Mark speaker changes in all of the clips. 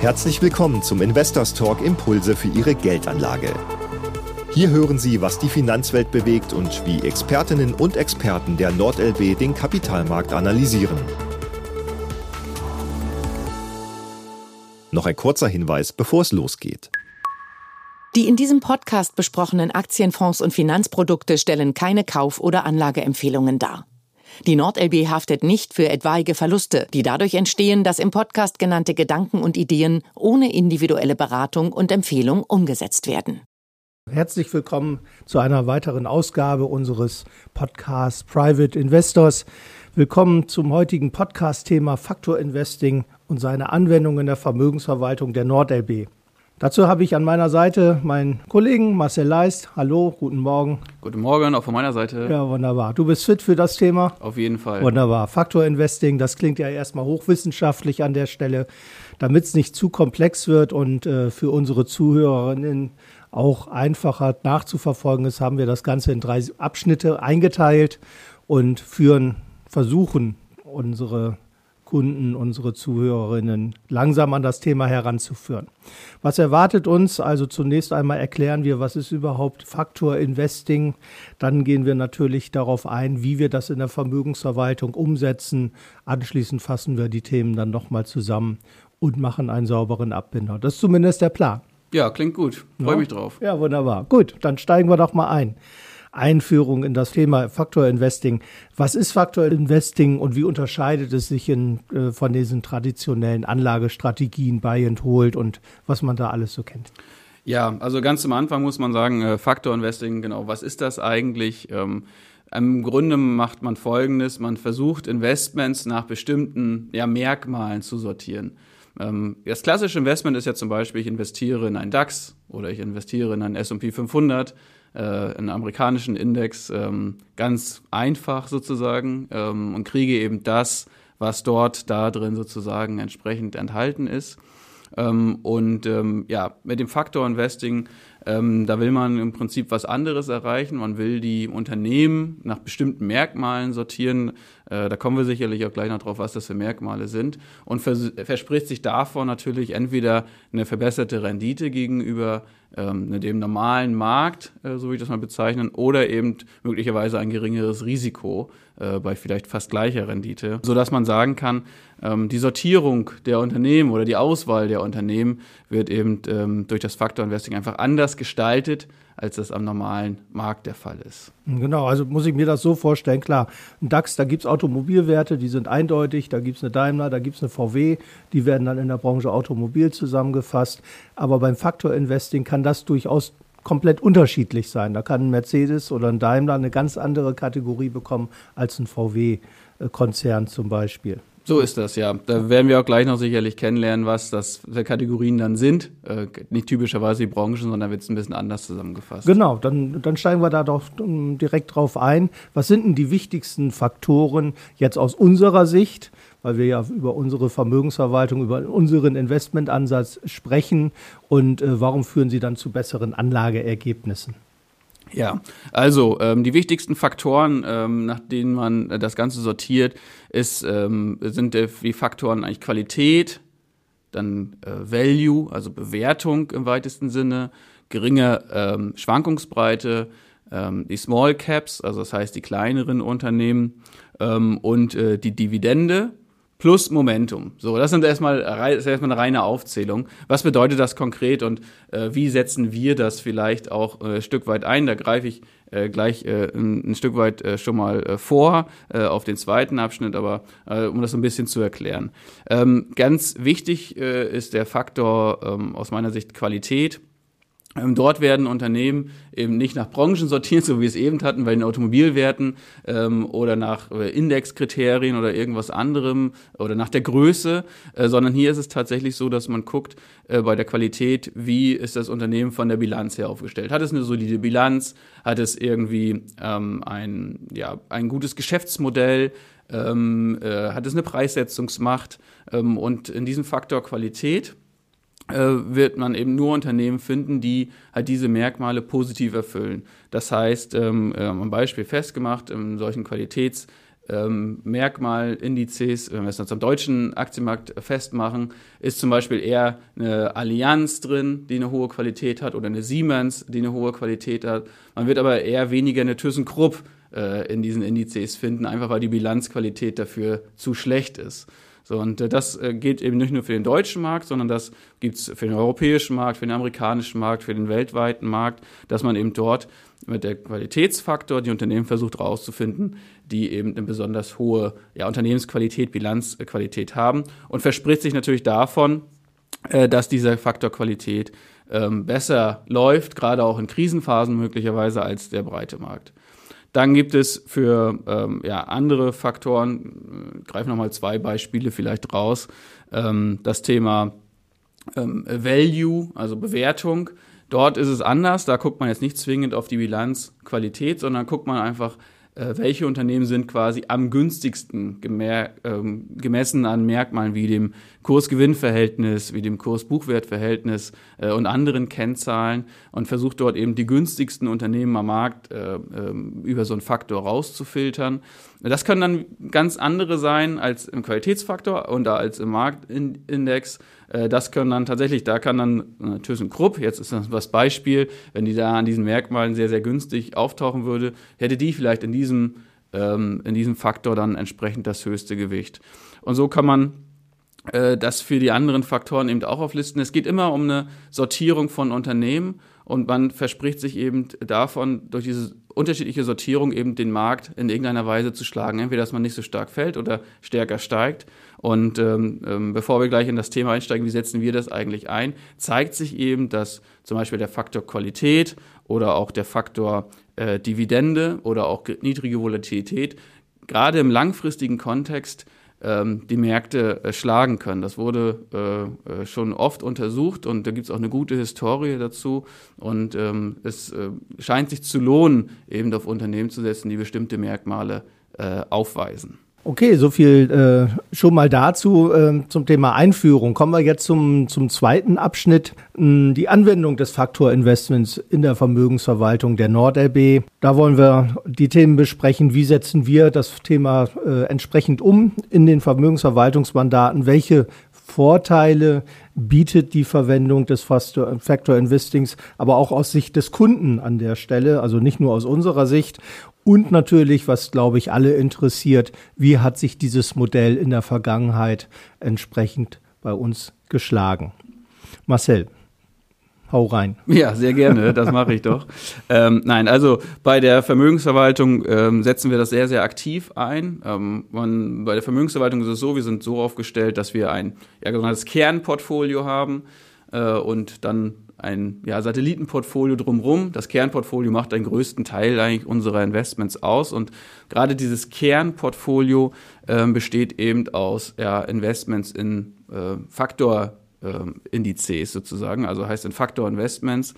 Speaker 1: Herzlich willkommen zum Investors Talk Impulse für Ihre Geldanlage. Hier hören Sie, was die Finanzwelt bewegt und wie Expertinnen und Experten der NordLB den Kapitalmarkt analysieren. Noch ein kurzer Hinweis, bevor es losgeht.
Speaker 2: Die in diesem Podcast besprochenen Aktienfonds und Finanzprodukte stellen keine Kauf- oder Anlageempfehlungen dar. Die NordLB haftet nicht für etwaige Verluste, die dadurch entstehen, dass im Podcast genannte Gedanken und Ideen ohne individuelle Beratung und Empfehlung umgesetzt werden.
Speaker 3: Herzlich willkommen zu einer weiteren Ausgabe unseres Podcasts Private Investors. Willkommen zum heutigen Podcast-Thema Faktor Investing und seine Anwendung in der Vermögensverwaltung der NordLB. Dazu habe ich an meiner Seite meinen Kollegen Marcel Leist. Hallo, guten Morgen.
Speaker 4: Guten Morgen, auch von meiner Seite.
Speaker 3: Ja, wunderbar. Du bist fit für das Thema?
Speaker 4: Auf jeden Fall.
Speaker 3: Wunderbar. Faktor Investing, das klingt ja erstmal hochwissenschaftlich an der Stelle. Damit es nicht zu komplex wird und äh, für unsere Zuhörerinnen auch einfacher nachzuverfolgen ist, haben wir das Ganze in drei Abschnitte eingeteilt und führen, versuchen unsere Kunden, unsere Zuhörerinnen langsam an das Thema heranzuführen. Was erwartet uns? Also zunächst einmal erklären wir, was ist überhaupt Faktor Investing. Dann gehen wir natürlich darauf ein, wie wir das in der Vermögensverwaltung umsetzen. Anschließend fassen wir die Themen dann nochmal zusammen und machen einen sauberen Abbinder. Das ist zumindest der Plan.
Speaker 4: Ja, klingt gut. Freue ja? mich drauf.
Speaker 3: Ja, wunderbar. Gut, dann steigen wir doch mal ein. Einführung in das Thema Faktor Investing. Was ist Faktor Investing und wie unterscheidet es sich in, äh, von diesen traditionellen Anlagestrategien Buy and Hold und was man da alles so kennt?
Speaker 4: Ja, also ganz zum Anfang muss man sagen, äh, Faktor Investing, genau, was ist das eigentlich? Ähm, im Grunde macht man Folgendes, man versucht Investments nach bestimmten ja, Merkmalen zu sortieren. Ähm, das klassische Investment ist ja zum Beispiel, ich investiere in einen DAX oder ich investiere in einen S&P 500 äh, einen amerikanischen Index ähm, ganz einfach sozusagen ähm, und kriege eben das, was dort da drin sozusagen entsprechend enthalten ist. Ähm, und ähm, ja, mit dem Faktor Investing, ähm, da will man im Prinzip was anderes erreichen. Man will die Unternehmen nach bestimmten Merkmalen sortieren. Äh, da kommen wir sicherlich auch gleich noch drauf, was das für Merkmale sind. Und vers verspricht sich davon natürlich entweder eine verbesserte Rendite gegenüber ähm, dem normalen Markt, äh, so würde ich das mal bezeichnen, oder eben möglicherweise ein geringeres Risiko äh, bei vielleicht fast gleicher Rendite, sodass man sagen kann, ähm, die Sortierung der Unternehmen oder die Auswahl der Unternehmen wird eben ähm, durch das Faktor Investing einfach anders gestaltet, als das am normalen Markt der Fall ist.
Speaker 3: Genau, also muss ich mir das so vorstellen, klar, ein DAX, da gibt es Automobilwerte, die sind eindeutig, da gibt es eine Daimler, da gibt es eine VW, die werden dann in der Branche Automobil zusammengefasst. Aber beim Faktor Investing kann das durchaus komplett unterschiedlich sein. Da kann ein Mercedes oder ein Daimler eine ganz andere Kategorie bekommen als ein VW-Konzern zum Beispiel.
Speaker 4: So ist das, ja. Da werden wir auch gleich noch sicherlich kennenlernen, was das für Kategorien dann sind. Äh, nicht typischerweise die Branchen, sondern wird es ein bisschen anders zusammengefasst.
Speaker 3: Genau, dann, dann steigen wir da doch direkt drauf ein. Was sind denn die wichtigsten Faktoren jetzt aus unserer Sicht, weil wir ja über unsere Vermögensverwaltung, über unseren Investmentansatz sprechen und äh, warum führen sie dann zu besseren Anlageergebnissen?
Speaker 4: Ja, also ähm, die wichtigsten Faktoren, ähm, nach denen man äh, das Ganze sortiert, ist, ähm, sind äh, die Faktoren eigentlich Qualität, dann äh, Value, also Bewertung im weitesten Sinne, geringe ähm, Schwankungsbreite, ähm, die Small Caps, also das heißt die kleineren Unternehmen ähm, und äh, die Dividende plus Momentum. So, das sind erstmal, ist erstmal eine reine Aufzählung. Was bedeutet das konkret und äh, wie setzen wir das vielleicht auch äh, ein Stück weit ein? Da greife ich äh, gleich äh, ein, ein, Stück weit äh, schon mal äh, vor auf den zweiten Abschnitt, aber um das ein bisschen zu erklären. Ähm, ganz wichtig ist der Faktor ähm, aus meiner Sicht Qualität. Ähm, dort werden Unternehmen eben nicht nach Branchen sortiert, so wie wir es eben hatten bei den Automobilwerten ähm, oder nach äh, Indexkriterien oder irgendwas anderem oder nach der Größe, äh, sondern hier ist es tatsächlich so, dass man guckt äh, bei der Qualität, wie ist das Unternehmen von der Bilanz her aufgestellt. Hat es eine solide Bilanz? Hat es irgendwie ähm, ein, ja, ein gutes Geschäftsmodell? Ähm, äh, hat es eine Preissetzungsmacht? Ähm, und in diesem Faktor Qualität wird man eben nur Unternehmen finden, die halt diese Merkmale positiv erfüllen. Das heißt, ähm, äh, am Beispiel festgemacht, in solchen Qualitäts ähm, Merkmalindizes, wenn wir es jetzt am deutschen Aktienmarkt festmachen, ist zum Beispiel eher eine Allianz drin, die eine hohe Qualität hat, oder eine Siemens, die eine hohe Qualität hat. Man wird aber eher weniger eine ThyssenKrupp äh, in diesen Indizes finden, einfach weil die Bilanzqualität dafür zu schlecht ist. So, und äh, das äh, gilt eben nicht nur für den deutschen Markt, sondern das gibt's für den europäischen Markt, für den amerikanischen Markt, für den weltweiten Markt, dass man eben dort mit der Qualitätsfaktor die Unternehmen versucht herauszufinden, die eben eine besonders hohe ja, Unternehmensqualität, Bilanzqualität haben und verspricht sich natürlich davon, äh, dass dieser Faktor Qualität ähm, besser läuft, gerade auch in Krisenphasen möglicherweise als der breite Markt. Dann gibt es für ähm, ja, andere Faktoren, äh, greife nochmal zwei Beispiele vielleicht raus, ähm, das Thema ähm, Value, also Bewertung. Dort ist es anders. Da guckt man jetzt nicht zwingend auf die Bilanzqualität, sondern guckt man einfach, welche Unternehmen sind quasi am günstigsten ähm, gemessen an Merkmalen wie dem Kurs-Gewinn-Verhältnis, wie dem Kurs-Buchwert-Verhältnis äh, und anderen Kennzahlen und versucht dort eben die günstigsten Unternehmen am Markt äh, ähm, über so einen Faktor rauszufiltern. Das können dann ganz andere sein als im Qualitätsfaktor und als im Marktindex. Äh, das können dann tatsächlich, da kann dann äh, ThyssenKrupp, jetzt ist das das Beispiel, wenn die da an diesen Merkmalen sehr, sehr günstig auftauchen würde, hätte die vielleicht in diesem, ähm, in diesem Faktor dann entsprechend das höchste Gewicht. Und so kann man äh, das für die anderen Faktoren eben auch auflisten. Es geht immer um eine Sortierung von Unternehmen und man verspricht sich eben davon, durch diese unterschiedliche Sortierung eben den Markt in irgendeiner Weise zu schlagen. Entweder, dass man nicht so stark fällt oder stärker steigt. Und ähm, ähm, bevor wir gleich in das Thema einsteigen, wie setzen wir das eigentlich ein, zeigt sich eben, dass zum Beispiel der Faktor Qualität oder auch der Faktor äh, Dividende oder auch niedrige Volatilität gerade im langfristigen Kontext die Märkte äh, schlagen können. Das wurde äh, äh schon oft untersucht und da gibt es auch eine gute Historie dazu. Und ähm, es scheint sich zu lohnen, eben auf Unternehmen zu setzen, die bestimmte Merkmale aufweisen.
Speaker 3: Okay, so viel äh, schon mal dazu äh, zum Thema Einführung. Kommen wir jetzt zum, zum zweiten Abschnitt, mh, hm, die Anwendung des Faktorinvestments in der Vermögensverwaltung der NordLB. Da wollen wir die Themen besprechen, wie setzen wir das Thema äh, entsprechend um in den Vermögensverwaltungsmandaten, welche Vorteile bietet die Verwendung des Factor Investings, aber auch aus Sicht des Kunden an der Stelle, also nicht nur aus unserer Sicht. Und natürlich, was glaube ich alle interessiert, wie hat sich dieses Modell in der Vergangenheit entsprechend bei uns geschlagen? Marcel. Hau rein.
Speaker 4: Ja, sehr gerne, das mache ich doch. Ähm, nein, also bei der Vermögensverwaltung ähm, setzen wir das sehr, sehr aktiv ein. Ähm, man, bei der Vermögensverwaltung ist es so, wir sind so aufgestellt, dass wir ein ja, sogenanntes Kernportfolio haben äh, und dann ein ja, Satellitenportfolio drumherum. Das Kernportfolio macht den größten Teil eigentlich unserer Investments aus und gerade dieses Kernportfolio äh, besteht eben aus ja, Investments in äh, Faktorindizes äh, sozusagen, also heißt in Faktor-Investments.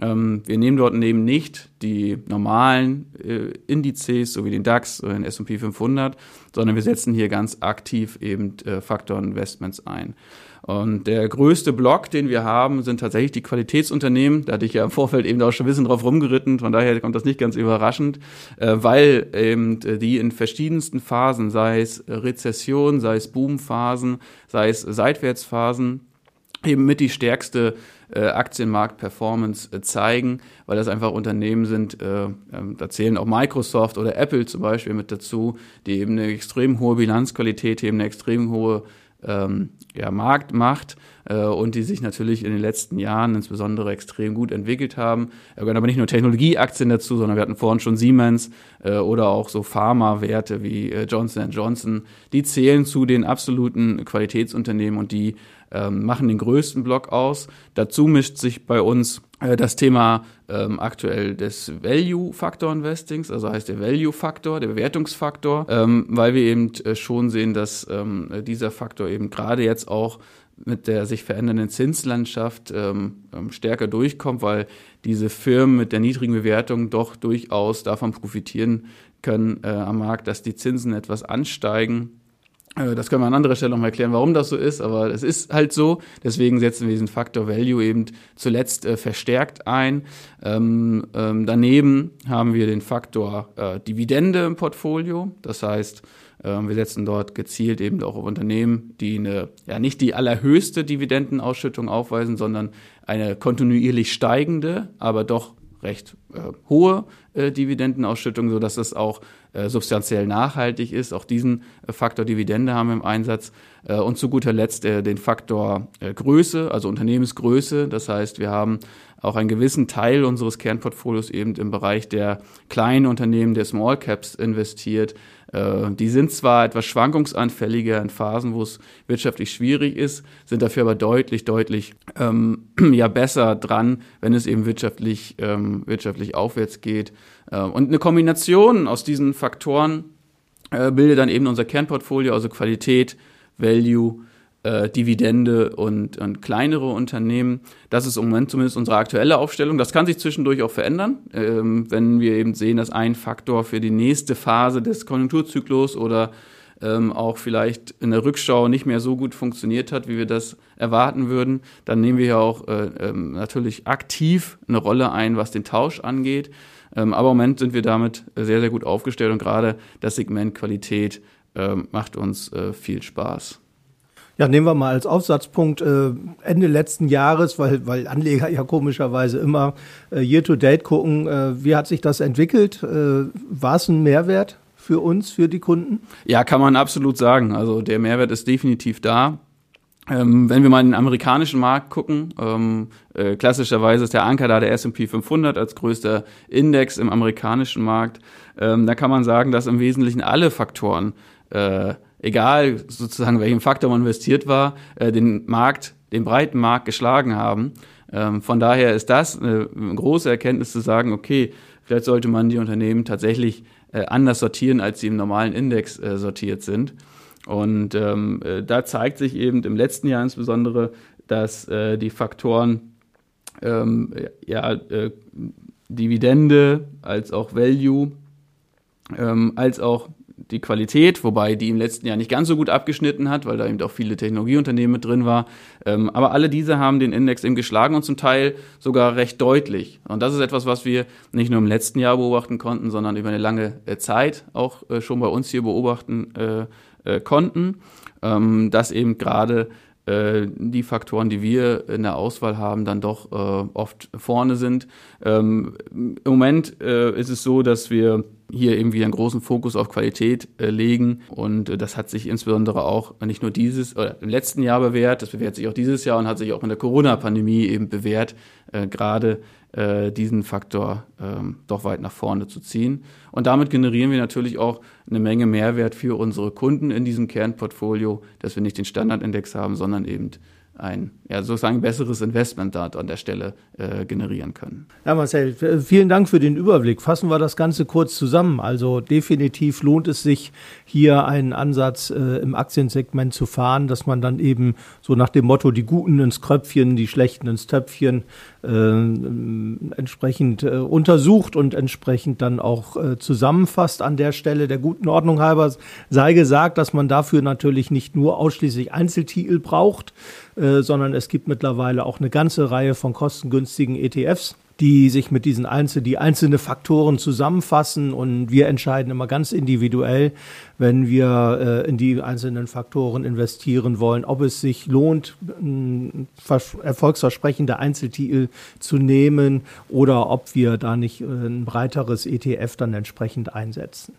Speaker 4: Ähm, wir nehmen dort eben nicht die normalen äh, Indizes, so wie den DAX oder den S&P 500, sondern wir setzen hier ganz aktiv eben äh, Faktor-Investments ein. Und der größte Block, den wir haben, sind tatsächlich die Qualitätsunternehmen. Da hatte ich ja im Vorfeld eben auch schon ein bisschen drauf rumgeritten, von daher kommt das nicht ganz überraschend, äh, weil eben die in verschiedensten Phasen, sei es Rezession, sei es Boomphasen, sei es Seitwärtsphasen, eben mit die stärkste äh, Aktienmarkt-Performance äh, zeigen, weil das einfach Unternehmen sind, äh, ähm, da zählen auch Microsoft oder Apple zum Beispiel mit dazu, die eben eine extrem hohe Bilanzqualität, eben eine extrem hohe ähm, ja, Marktmacht äh, und die sich natürlich in den letzten Jahren insbesondere extrem gut entwickelt haben. Da gehören aber nicht nur Technologieaktien dazu, sondern wir hatten vorhin schon Siemens äh, oder auch so Pharma-Werte wie äh, Johnson Johnson. Die zählen zu den absoluten Qualitätsunternehmen und die ähm, machen den größten Block aus. Dazu mischt sich bei uns das Thema ähm, aktuell des Value-Faktor-Investings, also heißt der Value-Faktor, der Bewertungsfaktor, ähm, weil wir eben äh, schon sehen, dass ähm, dieser Faktor eben gerade jetzt auch mit der sich verändernden Zinslandschaft ähm, ähm, stärker durchkommt, weil diese Firmen mit der niedrigen Bewertung doch durchaus davon profitieren können äh, am Markt, dass die Zinsen etwas ansteigen. äh, das können wir an anderer Stelle nochmal erklären, warum das so ist, aber es ist halt so. Deswegen setzen wir diesen Faktor Value eben zuletzt äh, verstärkt ein. Ähm, ähm, daneben haben wir den Faktor äh, Dividende im Portfolio. Das heißt, Ähm, wir setzen dort gezielt eben auch auf Unternehmen, die eine, ja nicht die allerhöchste Dividendenausschüttung aufweisen, sondern eine kontinuierlich steigende, aber doch recht äh, hohe äh, Dividendenausschüttung, so dass es auch äh, substanziell nachhaltig ist. Auch diesen äh, Faktor Dividende haben wir im Einsatz. Äh, und zu guter Letzt äh, den Faktor äh, Größe, also Unternehmensgröße. Das heißt, wir haben auch einen gewissen Teil unseres Kernportfolios eben im Bereich der kleinen Unternehmen, der Small Caps investiert. Äh, die sind zwar etwas schwankungsanfälliger in Phasen, wo es wirtschaftlich schwierig ist, sind dafür aber deutlich, deutlich ähm, ja besser dran, wenn es eben wirtschaftlich, ähm, wirtschaftlich aufwärts geht. Äh, und eine Kombination aus diesen Faktoren äh, bildet dann eben unser Kernportfolio, also Qualität, Value, äh, Dividende und, und kleinere Unternehmen. Das ist im Moment zumindest unsere aktuelle Aufstellung. Das kann sich zwischendurch auch verändern, ähm, wenn wir eben sehen, dass ein Faktor für die nächste Phase des Konjunkturzyklus oder ähm, auch vielleicht in der Rückschau nicht mehr so gut funktioniert hat, wie wir das erwarten würden, dann nehmen wir ja auch äh, ähm, natürlich aktiv eine Rolle ein, was den Tausch angeht. Ähm, aber im Moment sind wir damit sehr, sehr gut aufgestellt und gerade das Segment Qualität äh, macht uns äh, viel Spaß.
Speaker 3: Ja, nehmen wir mal als Aufsatzpunkt äh, Ende letzten Jahres, weil, weil Anleger ja komischerweise immer äh, year-to-date gucken, äh, wie hat sich das entwickelt? Äh, War es ein Mehrwert für uns, für die Kunden?
Speaker 4: Ja, kann man absolut sagen. Also der Mehrwert ist definitiv da. Ähm, wenn wir mal in den amerikanischen Markt gucken, ähm, äh, klassischerweise ist der Anker da der S&P 500 als größter Index im amerikanischen Markt. Ähm, da kann man sagen, dass im Wesentlichen alle Faktoren äh, egal sozusagen welchem Faktor man investiert war, äh, den Markt, den breiten Markt geschlagen haben. Ähm, von daher ist das eine, große Erkenntnis zu sagen, okay, vielleicht sollte man die Unternehmen tatsächlich äh, anders sortieren, als sie im normalen Index äh, sortiert sind. Und ähm, äh, da zeigt sich eben im letzten Jahr insbesondere, dass die Faktoren ähm, ja, Dividende als auch Value als auch die Qualität, wobei die im letzten Jahr nicht ganz so gut abgeschnitten hat, weil da eben auch viele Technologieunternehmen mit drin war. Ähm, aber alle diese haben den Index eben geschlagen und zum Teil sogar recht deutlich. Und das ist etwas, was wir nicht nur im letzten Jahr beobachten konnten, sondern über eine lange äh, Zeit auch äh, schon bei uns hier beobachten äh, äh, konnten, ähm, dass eben gerade äh, die Faktoren, die wir in der Auswahl haben, dann doch oft vorne sind. Ähm, Im Moment ist es so, dass wir hier eben wieder einen großen Fokus auf Qualität äh, legen und äh, das hat sich insbesondere auch nicht nur dieses oder im letzten Jahr bewährt, das bewährt sich auch dieses Jahr und hat sich auch in der Corona-Pandemie eben bewährt, äh, gerade äh, diesen Faktor ähm, doch weit nach vorne zu ziehen. Und damit generieren wir natürlich auch eine Menge Mehrwert für unsere Kunden in diesem Kernportfolio, dass wir nicht den Standardindex haben, sondern eben ein ja, sozusagen besseres Investment dort an der Stelle äh, generieren können.
Speaker 3: Ja, Marcel, vielen Dank für den Überblick. Fassen wir das Ganze kurz zusammen. Also definitiv lohnt es sich, hier einen Ansatz äh, im Aktiensegment zu fahren, dass man dann eben so nach dem Motto, die Guten ins Kröpfchen, die Schlechten ins Töpfchen äh, entsprechend äh, untersucht und entsprechend dann auch äh, zusammenfasst an der Stelle. Der guten Ordnung halber sei gesagt, dass man dafür natürlich nicht nur ausschließlich Einzeltitel braucht, äh, sondern es gibt mittlerweile auch eine ganze Reihe von kostengünstigen ETFs, die sich mit diesen einzelnen, die einzelne Faktoren zusammenfassen und wir entscheiden immer ganz individuell, wenn wir äh, in die einzelnen Faktoren investieren wollen, ob es sich lohnt, erfolgsversprechende Einzeltitel zu nehmen oder ob wir da nicht äh, ein breiteres ETF dann entsprechend einsetzen.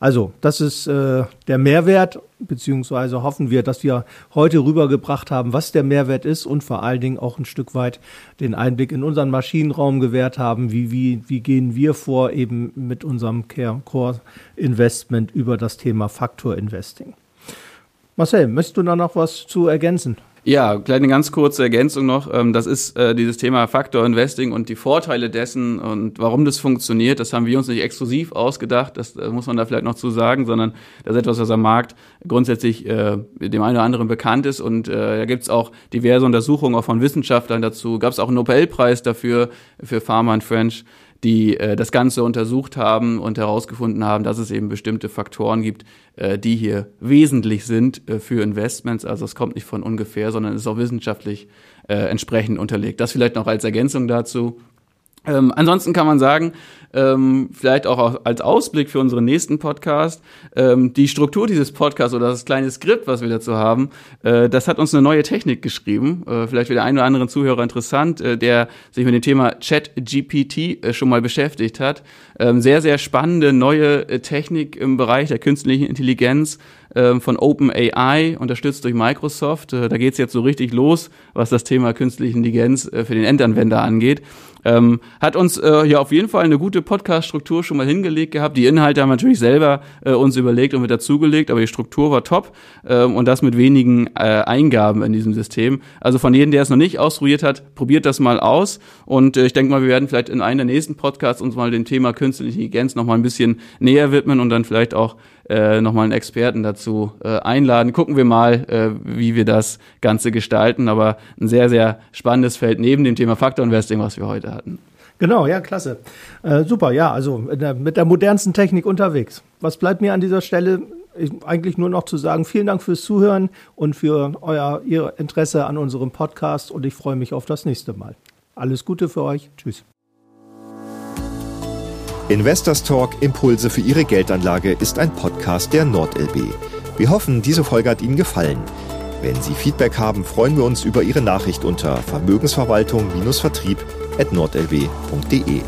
Speaker 3: Also, das ist äh, der Mehrwert, beziehungsweise hoffen wir, dass wir heute rübergebracht haben, was der Mehrwert ist und vor allen Dingen auch ein Stück weit den Einblick in unseren Maschinenraum gewährt haben, wie, wie, wie gehen wir vor eben mit unserem Core Investment über das Thema Faktor Investing. Marcel, möchtest du da noch was zu ergänzen?
Speaker 4: Ja, kleine ganz kurze Ergänzung noch. Ähm, das ist äh, dieses Thema Faktor Investing und die Vorteile dessen und warum das funktioniert. Das haben wir uns nicht exklusiv ausgedacht, das äh, muss man da vielleicht noch zu sagen, sondern das ist etwas, was am Markt grundsätzlich äh, dem einen oder anderen bekannt ist. Und da gibt's auch diverse Untersuchungen auch von Wissenschaftlern dazu. Gab es auch einen Nobelpreis dafür, für Pharma und French die äh, das Ganze untersucht haben und herausgefunden haben, dass es eben bestimmte Faktoren gibt, äh, die hier wesentlich sind äh, für Investments. Also es kommt nicht von ungefähr, sondern ist auch wissenschaftlich äh, entsprechend unterlegt. Das vielleicht noch als Ergänzung dazu. Ähm, ansonsten kann man sagen, ähm, vielleicht auch als Ausblick für unseren nächsten Podcast, ähm, die Struktur dieses Podcasts oder das kleine Skript, was wir dazu haben, äh, das hat uns eine neue Technik geschrieben. Äh, vielleicht für den einen oder anderen Zuhörer interessant, äh, der sich mit dem Thema Chat-GPT äh, schon mal beschäftigt hat. Ähm, sehr, sehr spannende neue äh, Technik im Bereich der künstlichen Intelligenz ähm, von OpenAI, unterstützt durch Microsoft. Äh, da geht's jetzt so richtig los, was das Thema künstliche Intelligenz äh, für den Endanwender angeht. Ähm, hat uns ja auf jeden Fall eine gute Podcast-Struktur schon mal hingelegt gehabt. Die Inhalte haben wir natürlich selber äh, uns überlegt und mit dazugelegt, aber die Struktur war top ähm, und das mit wenigen äh, Eingaben in diesem System. Also von jedem, der es noch nicht ausprobiert hat, probiert das mal aus und äh, ich denke mal, wir werden vielleicht in einem der nächsten Podcasts uns mal dem Thema künstliche Intelligenz noch mal ein bisschen näher widmen und dann vielleicht auch äh, nochmal einen Experten dazu äh, einladen. Gucken wir mal, äh, wie wir das Ganze gestalten. Aber ein sehr, sehr spannendes Feld neben dem Thema Faktor Investing, was wir heute hatten.
Speaker 3: Genau, ja, klasse. Äh, super, ja, also der, mit der modernsten Technik unterwegs. Was bleibt mir an dieser Stelle? Ich, eigentlich nur noch zu sagen, vielen Dank fürs Zuhören und für euer Ihr Interesse an unserem Podcast und ich freue mich auf das nächste Mal. Alles Gute für euch. Tschüss.
Speaker 1: Investors Talk Impulse für Ihre Geldanlage ist ein Podcast der NordLB. Wir hoffen, diese Folge hat Ihnen gefallen. Wenn Sie Feedback haben, freuen wir uns über Ihre Nachricht unter Vermögensverwaltung-vertrieb at nordlb.de.